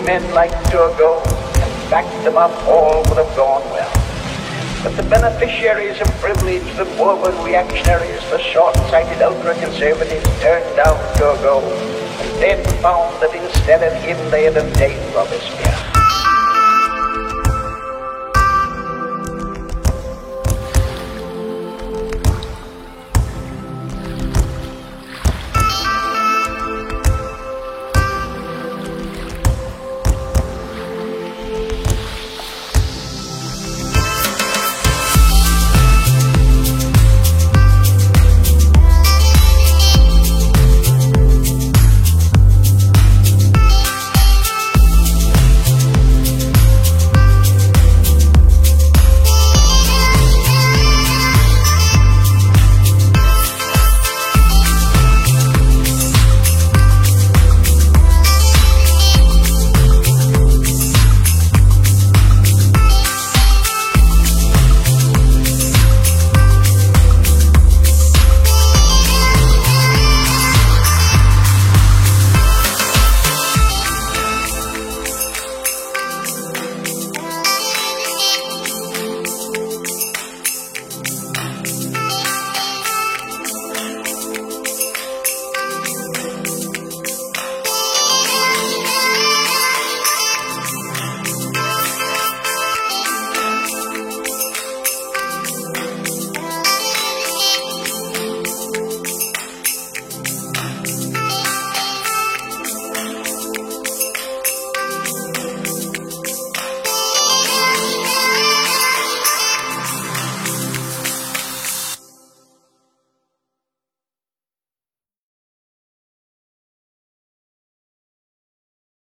men like Turgot and backed them up, all would have gone well. But the beneficiaries of privilege, the Bourbon reactionaries, the short-sighted ultra-conservatives turned down Turgot and then found that instead of him they had obtained Robespierre.